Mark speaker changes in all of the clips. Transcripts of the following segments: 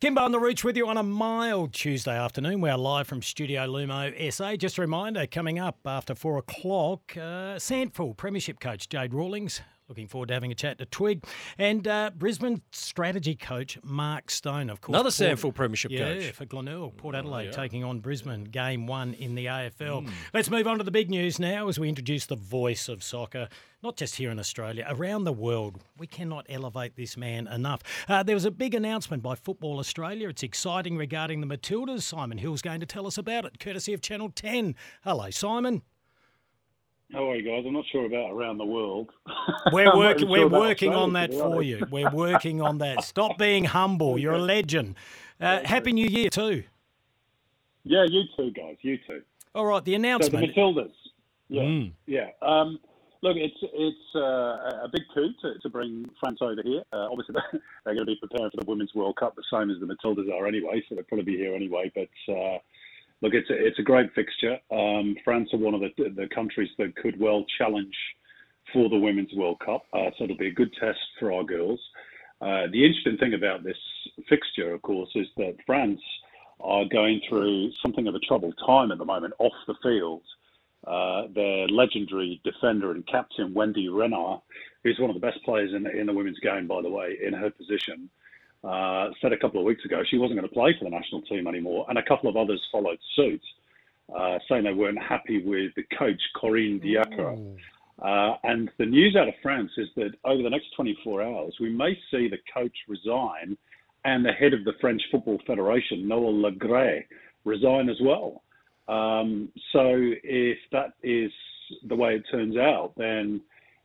Speaker 1: Kimbo on the Rooch with you on a mild Tuesday afternoon. We're live from Studio Lumo SA. Just a reminder, coming up after four o'clock, uh, SANFL Premiership coach Jade Rawlings. Looking forward to having a chat to Twig. And uh, Brisbane strategy coach Mark Stone, of course.
Speaker 2: Another SANFL Premiership
Speaker 1: yeah,
Speaker 2: coach.
Speaker 1: for Glenelg. Port Adelaide taking on Brisbane, game one in the AFL.
Speaker 2: Hmm.
Speaker 1: Let's move on to the big news now as we introduce the voice of soccer, not just here in Australia, around the world. We cannot elevate this man enough. Uh, there was a big announcement by Football Australia. It's exciting regarding the Matildas. Simon Hill's going to tell us about it, courtesy of Channel 10. Hello, Simon.
Speaker 3: How are you guys? I'm not sure about around the world.
Speaker 1: We're working.
Speaker 3: even
Speaker 1: We're working on that for you. We're working on that. Stop being humble. You're a legend. Uh, Happy New Year too.
Speaker 3: Yeah, you too, guys. You too.
Speaker 1: All right, the
Speaker 3: So the
Speaker 1: announcement.
Speaker 3: Matildas. Yeah,
Speaker 1: Mm.
Speaker 3: yeah. Um, look, it's it's uh, a big coup to, to bring France over here. Uh, obviously, they're, they're going to be preparing for the Women's World Cup the same as the Matildas are anyway, so they'll probably be here anyway. But uh, look, it's a, it's a great fixture. Um, France are one of the the countries that could well challenge for the Women's World Cup, uh, so it'll be a good test for our girls. Uh, the interesting thing about this fixture, of course, is that France are going through something of a troubled time at the moment off the field. Uh, their legendary defender and captain Wendy Renard, who's one of the best players in in the women's game, by the way, in her position, uh, said a couple of weeks ago she wasn't going to play for the national team anymore, and a couple of others followed suit, uh, saying they weren't happy with the coach Corinne Diacre. Uh, and the news out of France is that over the next 24 hours, we may see the coach resign and the head of the French Football Federation, Noël Le Graët, resign as well. Um, so if that is the way it turns out, then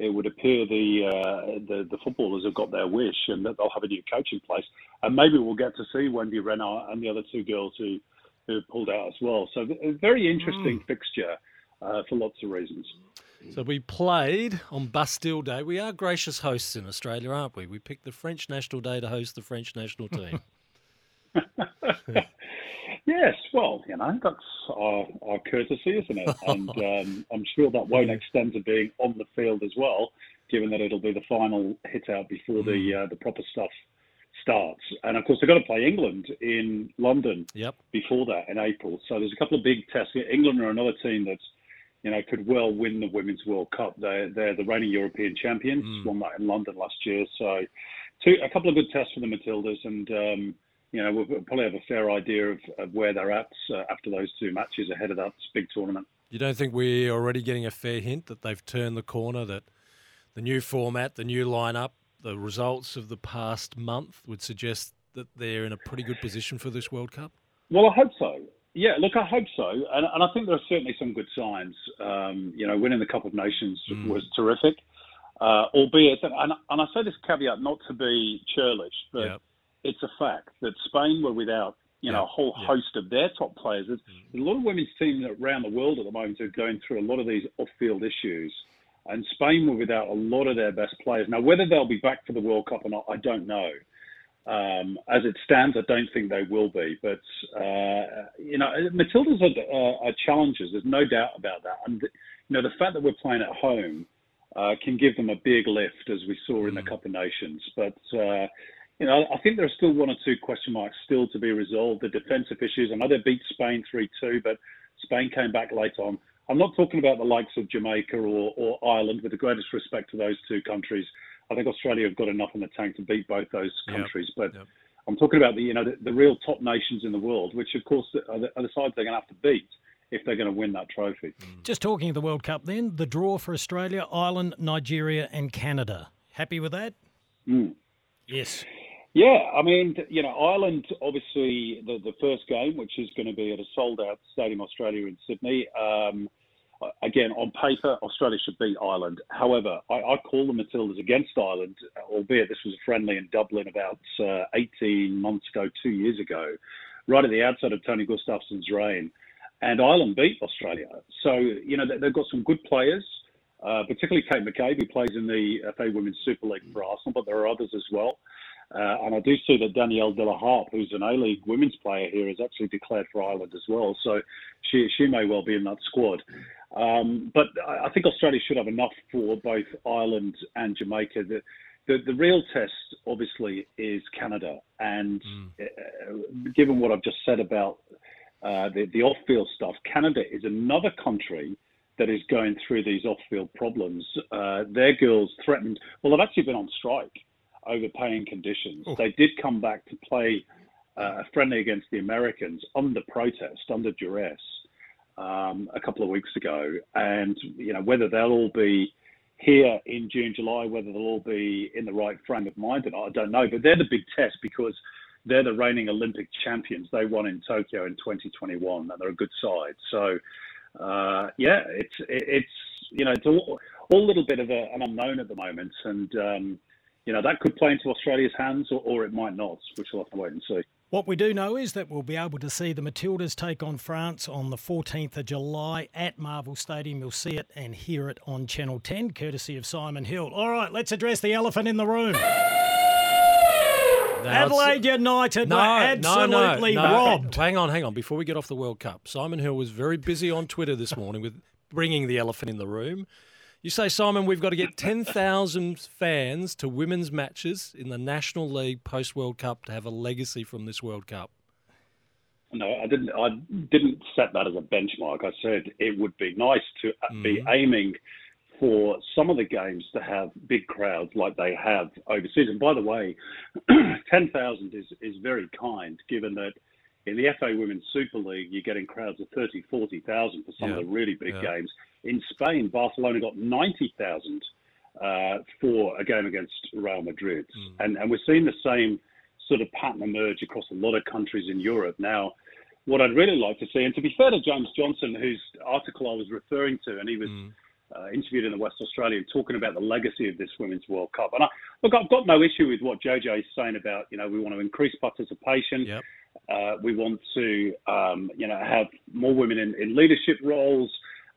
Speaker 3: it would appear the, uh, the the footballers have got their wish and that they'll have a new coach in place, and maybe we'll get to see Wendy Renard and the other two girls who who pulled out as well. So a very interesting fixture uh, for lots of reasons.
Speaker 2: So we played on Bastille Day. We are gracious hosts in Australia, aren't we? We picked the French National Day to host the French national team.
Speaker 3: Yes, well, you know, that's our, our courtesy, isn't it? And um, I'm sure that won't extend to being on the field as well, given that it'll be the final hit out before the uh, the proper stuff starts. And of course, they've got to play England in London
Speaker 2: yep.
Speaker 3: before that in April. So there's a couple of big tests. Here. England are another team that, you know, could well win the Women's World Cup. They're, they're the reigning European champions, won that in London last year. So two, a couple of good tests for the Matildas. And, um, you know, we'll probably have a fair idea of, of where they're at uh, after those two matches ahead of that big tournament.
Speaker 2: You don't think we're already getting a fair hint that they've turned the corner, that the new format, the new lineup, the results of the past month would suggest that they're in a pretty good position for this World Cup?
Speaker 3: Well, I hope so. Yeah, look, I hope so, and, and I think there are certainly some good signs. Um, you know, winning the Cup of Nations was terrific, uh, albeit, and, and I say this caveat not to be churlish, but
Speaker 2: Yep.
Speaker 3: It's a fact that Spain were without, you know,
Speaker 2: Yeah,
Speaker 3: a whole
Speaker 2: yeah.
Speaker 3: host of their top players. There's a lot of women's teams around the world at the moment who are going through a lot of these off-field issues, and Spain were without a lot of their best players. Now, whether they'll be back for the World Cup or not, I don't know. Um, as it stands, I don't think they will be. But uh, you know, Matildas are, uh, are challengers. There's no doubt about that. And you know, the fact that we're playing at home uh, can give them a big lift, as we saw in the Cup of Nations. But uh, you know, I think there are still one or two question marks still to be resolved. The defensive issues. I know they beat Spain three-two, but Spain came back late on. I'm not talking about the likes of Jamaica or, or Ireland, with the greatest respect to those two countries. I think Australia have got enough in the tank to beat both those
Speaker 2: Yep,
Speaker 3: countries. But
Speaker 2: yep.
Speaker 3: I'm talking about the you know the, the real top nations in the world, which of course are the, are the sides they're going to have to beat if they're going to win that trophy.
Speaker 1: Just talking of the World Cup then, the draw for Australia, Ireland, Nigeria, and Canada. Happy with that?
Speaker 3: Mm.
Speaker 1: Yes.
Speaker 3: Yeah, I mean, you know, Ireland obviously the the first game, which is going to be at a sold out Stadium Australia in Sydney. Um, again, on paper, Australia should beat Ireland. However, I, I call the Matildas against Ireland, albeit this was a friendly in Dublin about uh, 18 months ago, two years ago, right at the outset of Tony Gustafsson's reign. And Ireland beat Australia. So, you know, they've got some good players, uh, particularly Kate McCabe, who plays in the FA Women's Super League for Arsenal, but there are others as well. Uh, and I do see that Danielle De La Harpe, who's an A-League women's player here, has actually declared for Ireland as well. So she she may well be in that squad. Um, but I think Australia should have enough for both Ireland and Jamaica. The, the, the real test, obviously, is Canada. And mm. uh, given what I've just said about uh, the, the off-field stuff, Canada is another country that is going through these off-field problems. Uh, their girls threatened. Well, they've actually been on strike over paying conditions. Oh. They did come back to play uh, a friendly against the Americans under protest, under duress um, a couple of weeks ago, and you know whether they'll all be here in June, July, whether they'll all be in the right frame of mind, and I don't know. But they're the big test because they're the reigning Olympic champions. They won in Tokyo in 2021, and they're a good side. So uh, yeah, it's it's you know it's all, all a little bit of a, an unknown at the moment, and um, you know that could play into Australia's hands, or, or it might not, which we'll have to wait and see.
Speaker 1: What we do know is that we'll be able to see the Matildas take on France on the 14th of July at Marvel Stadium. You'll see it and hear it on Channel 10, courtesy of Simon Hill. All right, let's address the elephant in the room. Adelaide United no, were absolutely
Speaker 2: no, no.
Speaker 1: robbed.
Speaker 2: Hang on, hang on. Before we get off the World Cup, Simon Hill was very busy on Twitter this morning with bringing the elephant in the room. You say, Simon, we've got to get 10,000 fans to women's matches in the National League post World Cup to have a legacy from this World Cup.
Speaker 3: No, I didn't. I didn't set that as a benchmark. I said it would be nice to mm-hmm. be aiming for some of the games to have big crowds like they have overseas. And by the way, 10,000 is, is very kind, given that in the FA Women's Super League, you're getting crowds of 30, 40,000 for some yeah. of the really big yeah. games. In Spain, Barcelona got 90,000 uh, for a game against Real Madrid. Mm. And, and we're seeing the same sort of pattern emerge across a lot of countries in Europe. Now, what I'd really like to see, and to be fair to James Johnson, whose article I was referring to, and he was mm. uh, interviewed in the West Australian talking about the legacy of this Women's World Cup. And I, look, I've got no issue with what JJ is saying about, you know, we want to increase participation.
Speaker 2: Yep.
Speaker 3: Uh, we want to, um, you know, have more women in, in leadership roles.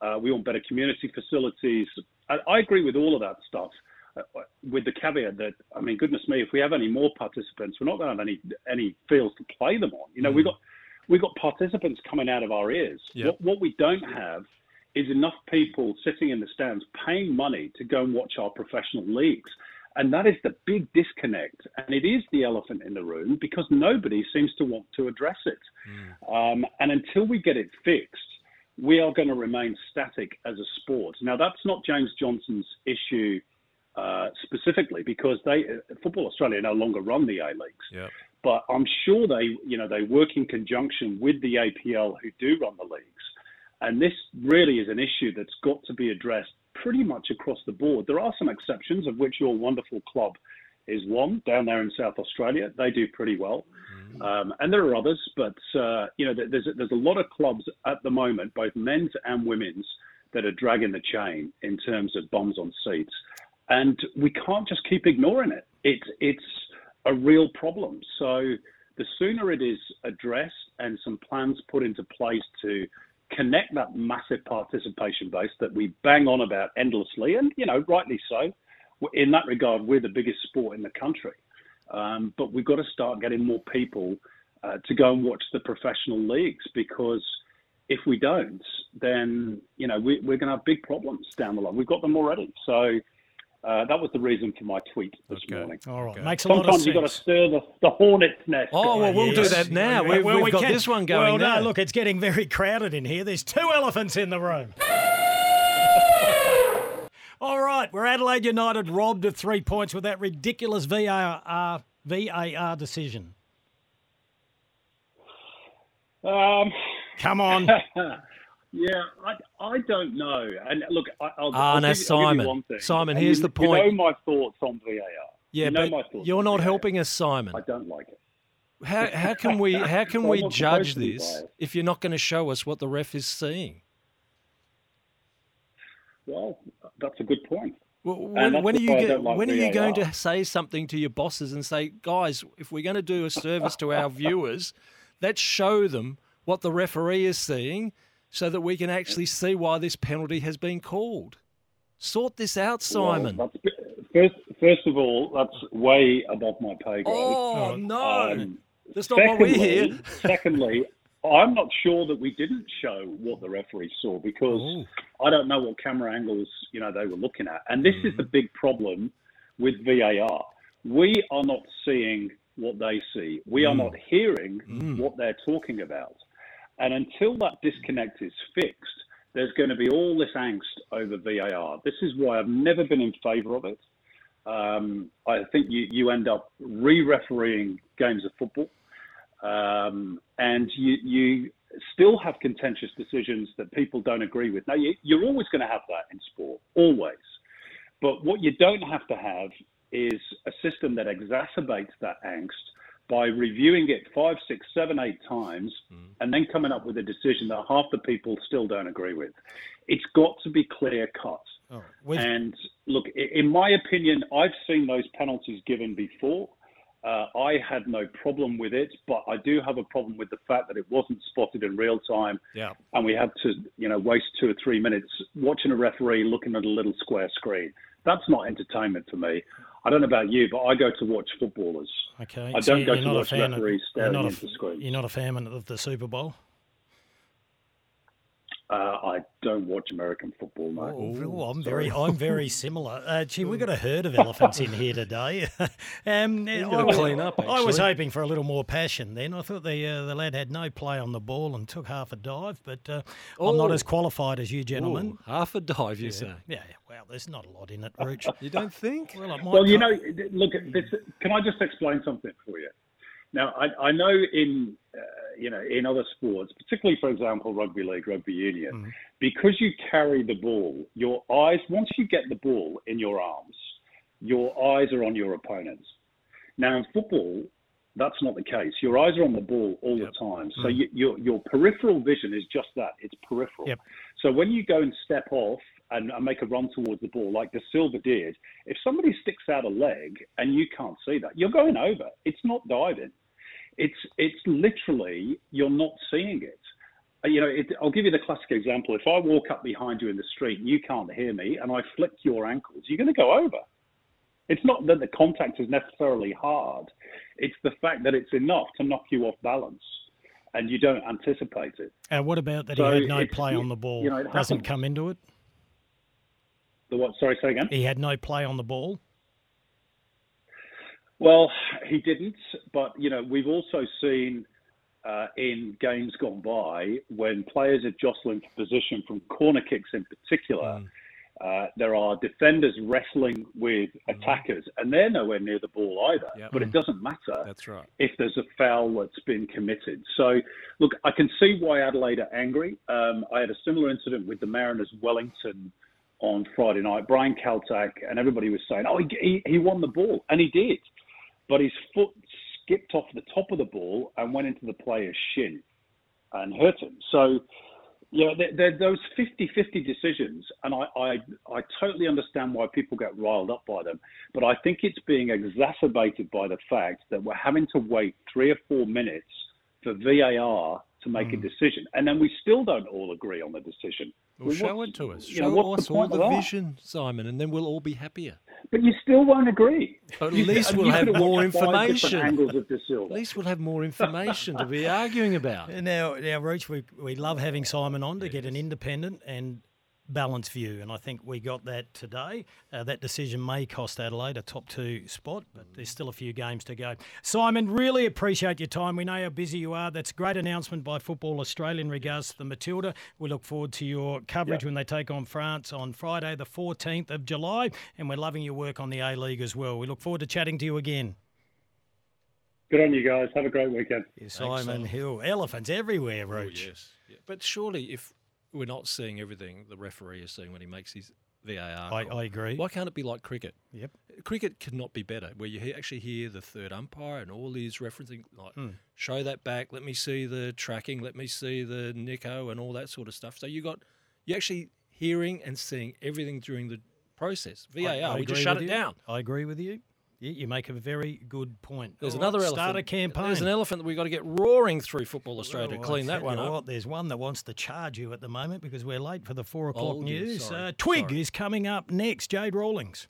Speaker 3: Uh, we want better community facilities. I, I, agree with all of that stuff, uh, with the caveat that, I mean, goodness me, if we have any more participants, we're not going to have any any fields to play them on. You know, mm. we got we got participants coming out of our ears.
Speaker 2: Yep.
Speaker 3: What, what we don't have is enough people sitting in the stands paying money to go and watch our professional leagues. And that is the big disconnect. And it is the elephant in the room because nobody seems to want to address it. Mm. Um, and until we get it fixed, we are going to remain static as a sport. Now, that's not James Johnson's issue uh, specifically because they Football Australia no longer run the A leagues.
Speaker 2: Yep.
Speaker 3: But I'm sure they, you know, they work in conjunction with the APL who do run the leagues. And this really is an issue that's got to be addressed pretty much across the board. There are some exceptions, of which your wonderful club is one down there in South Australia. They do pretty well, mm-hmm. um, and there are others. But uh, you know, there's there's a lot of clubs at the moment, both men's and women's, that are dragging the chain in terms of bombs on seats, and we can't just keep ignoring it. It's it's a real problem. So the sooner it is addressed and some plans put into place to connect that massive participation base that we bang on about endlessly, and you know, rightly so. In that regard, we're the biggest sport in the country, um, but we've got to start getting more people uh, to go and watch the professional leagues because if we don't, then you know we, we're going to have big problems down the line. We've got them already, so uh, that was the reason for my tweet this
Speaker 1: okay.
Speaker 3: morning.
Speaker 1: All right,
Speaker 3: okay.
Speaker 1: makes a
Speaker 3: Sometimes
Speaker 1: lot of sense.
Speaker 3: you've got to stir the, the hornet's nest.
Speaker 2: Oh, well, we'll
Speaker 1: yes.
Speaker 2: do that now.
Speaker 1: Well,
Speaker 2: we've,
Speaker 1: well,
Speaker 2: we've
Speaker 1: we
Speaker 2: got
Speaker 1: can.
Speaker 2: this one going
Speaker 1: Well,
Speaker 2: now.
Speaker 1: no, look, it's getting very crowded in here. There's two elephants in the room. All right, we're Adelaide United robbed of three points with that ridiculous VAR VAR decision.
Speaker 3: Um,
Speaker 1: Come on.
Speaker 3: Yeah, I, I don't know. And look, I, I'll,
Speaker 2: Ah, no,
Speaker 3: give, I'll give you one
Speaker 2: Simon.
Speaker 3: thing.
Speaker 2: Simon,
Speaker 3: And
Speaker 2: here's
Speaker 3: you,
Speaker 2: the point.
Speaker 3: You know my thoughts on VAR.
Speaker 2: Yeah,
Speaker 3: you know
Speaker 2: but
Speaker 3: my thoughts
Speaker 2: you're not
Speaker 3: VAR.
Speaker 2: helping us, Simon.
Speaker 3: I don't like it.
Speaker 2: How, how can we how can we judge
Speaker 3: supposed to be
Speaker 2: this if you're not going to show us what the ref is seeing?
Speaker 3: Well, that's a good point.
Speaker 2: Well, when, when are you go-
Speaker 3: like
Speaker 2: when are you going to say something to your bosses and say, guys, if we're going to do a service to our viewers, let's show them what the referee is seeing, so that we can actually see why this penalty has been called. Sort this out, Simon.
Speaker 3: Well, first, first of all, that's way above my pay grade.
Speaker 2: oh, oh no,
Speaker 3: Um,
Speaker 2: that's not what we hear.
Speaker 3: Secondly, secondly, I'm not sure that we didn't show what the referee saw because
Speaker 2: Ooh.
Speaker 3: I don't know what camera angles you know they were looking at, and this is mm-hmm. the big problem with VAR. We are not seeing what they see. We are mm. not hearing mm. what they're talking about, and until that disconnect is fixed, there's going to be all this angst over VAR. This is why I've never been in favour of it. Um, I think you, you end up re-refereeing games of football um, and you, you still have contentious decisions that people don't agree with. Now, you, you're always going to have that in sport, always. But what you don't have to have is a system that exacerbates that angst by reviewing it five, six, seven, eight times and then coming up with a decision that half the people still don't agree with. It's got to be clear cut.
Speaker 1: Oh,
Speaker 3: And look, in my opinion, I've seen those penalties given before. Uh, I had no problem with it, but I do have a problem with the fact that it wasn't spotted in real time,
Speaker 2: Yeah.
Speaker 3: and we had to, you know, waste two or three minutes watching a referee looking at a little square screen. That's not entertainment for me. I don't know about you, but I go to watch footballers.
Speaker 1: Okay.
Speaker 3: I
Speaker 1: so
Speaker 3: don't go to watch referees
Speaker 1: you're
Speaker 3: staring
Speaker 1: not a
Speaker 3: into
Speaker 1: f-
Speaker 3: screens.
Speaker 1: You're not a fan of the Super Bowl?
Speaker 3: Uh, I don't watch American football, no.
Speaker 1: Oh, I'm very, I'm very similar. Uh, gee, we've got a herd of elephants in here today. um, I,
Speaker 2: gotta
Speaker 1: was,
Speaker 2: clean up,
Speaker 1: I was hoping for a little more passion. Then I thought the uh, the lad had no play on the ball and took half a dive, but uh, I'm not
Speaker 2: Oh.
Speaker 1: as qualified as you gentlemen.
Speaker 2: Ooh, half a dive, you say?
Speaker 1: Yeah, well, there's not a lot in it, Rooch.
Speaker 2: You don't think?
Speaker 1: Well, it might
Speaker 3: Well, you
Speaker 1: co-
Speaker 3: know, look, this, can I just explain something for you? Now, I, I know in uh, you know in other sports, particularly for example rugby league, rugby union, because you carry the ball, your eyes once you get the ball in your arms, your eyes are on your opponents. Now in football, that's not the case. Your eyes are on the ball all the time, so you, your your peripheral vision is just that. It's peripheral.
Speaker 1: Yep.
Speaker 3: So when you go and step off and, and make a run towards the ball, like De Silva did, if somebody sticks out a leg and you can't see that, you're going over. It's not diving. It's it's literally you're not seeing it. Uh, You know, it, I'll give you the classic example. If I walk up behind you in the street and you can't hear me, and I flick your ankles, you're going to go over. It's not that the contact is necessarily hard. It's the fact that it's enough to knock you off balance, and you don't anticipate it.
Speaker 1: And what about that
Speaker 3: So
Speaker 1: he had no play on the ball?
Speaker 3: you know, it
Speaker 1: Doesn't
Speaker 3: happens.
Speaker 1: come into it.
Speaker 3: The what? Sorry, say again.
Speaker 1: He had no play on the ball.
Speaker 3: Well, he didn't, but you know we've also seen uh, in games gone by when players are jostling for position from corner kicks in particular. Uh, there are defenders wrestling with attackers, and they're nowhere near the ball either.
Speaker 2: Yep.
Speaker 3: But it doesn't matter
Speaker 2: That's right.
Speaker 3: if there's a foul that's been committed. So, look, I can see why Adelaide are angry. Um, I had a similar incident with the Mariners Wellington on Friday night. Brian Kaltak and everybody was saying, oh, he, he, he won the ball, and he did. But his foot skipped off the top of the ball and went into the player's shin and hurt him. So, yeah, they're, they're those 50-50 decisions, and I, I I totally understand why people get riled up by them. But I think it's being exacerbated by the fact that we're having to wait three or four minutes for VAR to make a mm. decision, and then we still don't all agree on the decision.
Speaker 2: Well,
Speaker 3: Well,
Speaker 2: show
Speaker 3: what's-
Speaker 2: it to us.
Speaker 3: you know,
Speaker 2: Show us
Speaker 3: the
Speaker 2: all the
Speaker 3: of that?
Speaker 2: vision, Simon, and then we'll all be happier.
Speaker 3: But you still won't agree.
Speaker 2: But at least we'll have more
Speaker 3: watched five different
Speaker 2: information.
Speaker 3: Angles of De Silva.
Speaker 2: At least we'll have more information to be arguing about.
Speaker 1: Now, now, Roach, we we love having Simon on to get an independent and balanced view, and I think we got that today. Uh, that decision may cost Adelaide a top two spot, but there's still a few games to go. Simon, really appreciate your time. We know how busy you are. That's a great announcement by Football Australia in regards to the Matilda. We look forward to your coverage when they take on France on Friday, the 14th of July, and we're loving your work on the A League as well. We look forward to chatting to you again.
Speaker 3: Good on you guys. Have a great weekend.
Speaker 1: Simon
Speaker 2: Simon.
Speaker 1: Hill, elephants everywhere,
Speaker 2: Oh,
Speaker 1: Roach.
Speaker 2: yes. Yeah. But surely, if we're not seeing everything the referee is seeing when he makes his VAR,
Speaker 1: I, I agree.
Speaker 2: why can't it be like cricket?
Speaker 1: Yep.
Speaker 2: Cricket cannot be better, where you he- actually hear the third umpire and all these referencing, like,
Speaker 1: Hmm.
Speaker 2: show that back, let me see the tracking, let me see the Snicko and all that sort of stuff. So you got, you actually hearing and seeing everything during the process. VAR,
Speaker 1: I
Speaker 2: we just shut it
Speaker 1: you.
Speaker 2: down.
Speaker 1: I agree with you. You, you make a very good point.
Speaker 2: There's
Speaker 1: All
Speaker 2: another
Speaker 1: right,
Speaker 2: elephant.
Speaker 1: Start a campaign.
Speaker 2: There's an elephant that we've got to get roaring through Football Australia
Speaker 1: Well,
Speaker 2: to clean that one
Speaker 1: you
Speaker 2: up.
Speaker 1: what, there's one that wants to charge you at the moment because we're late for the four o'clock
Speaker 2: Oh,
Speaker 1: news. Uh, Twig
Speaker 2: sorry.
Speaker 1: is coming up next. Jade Rawlings.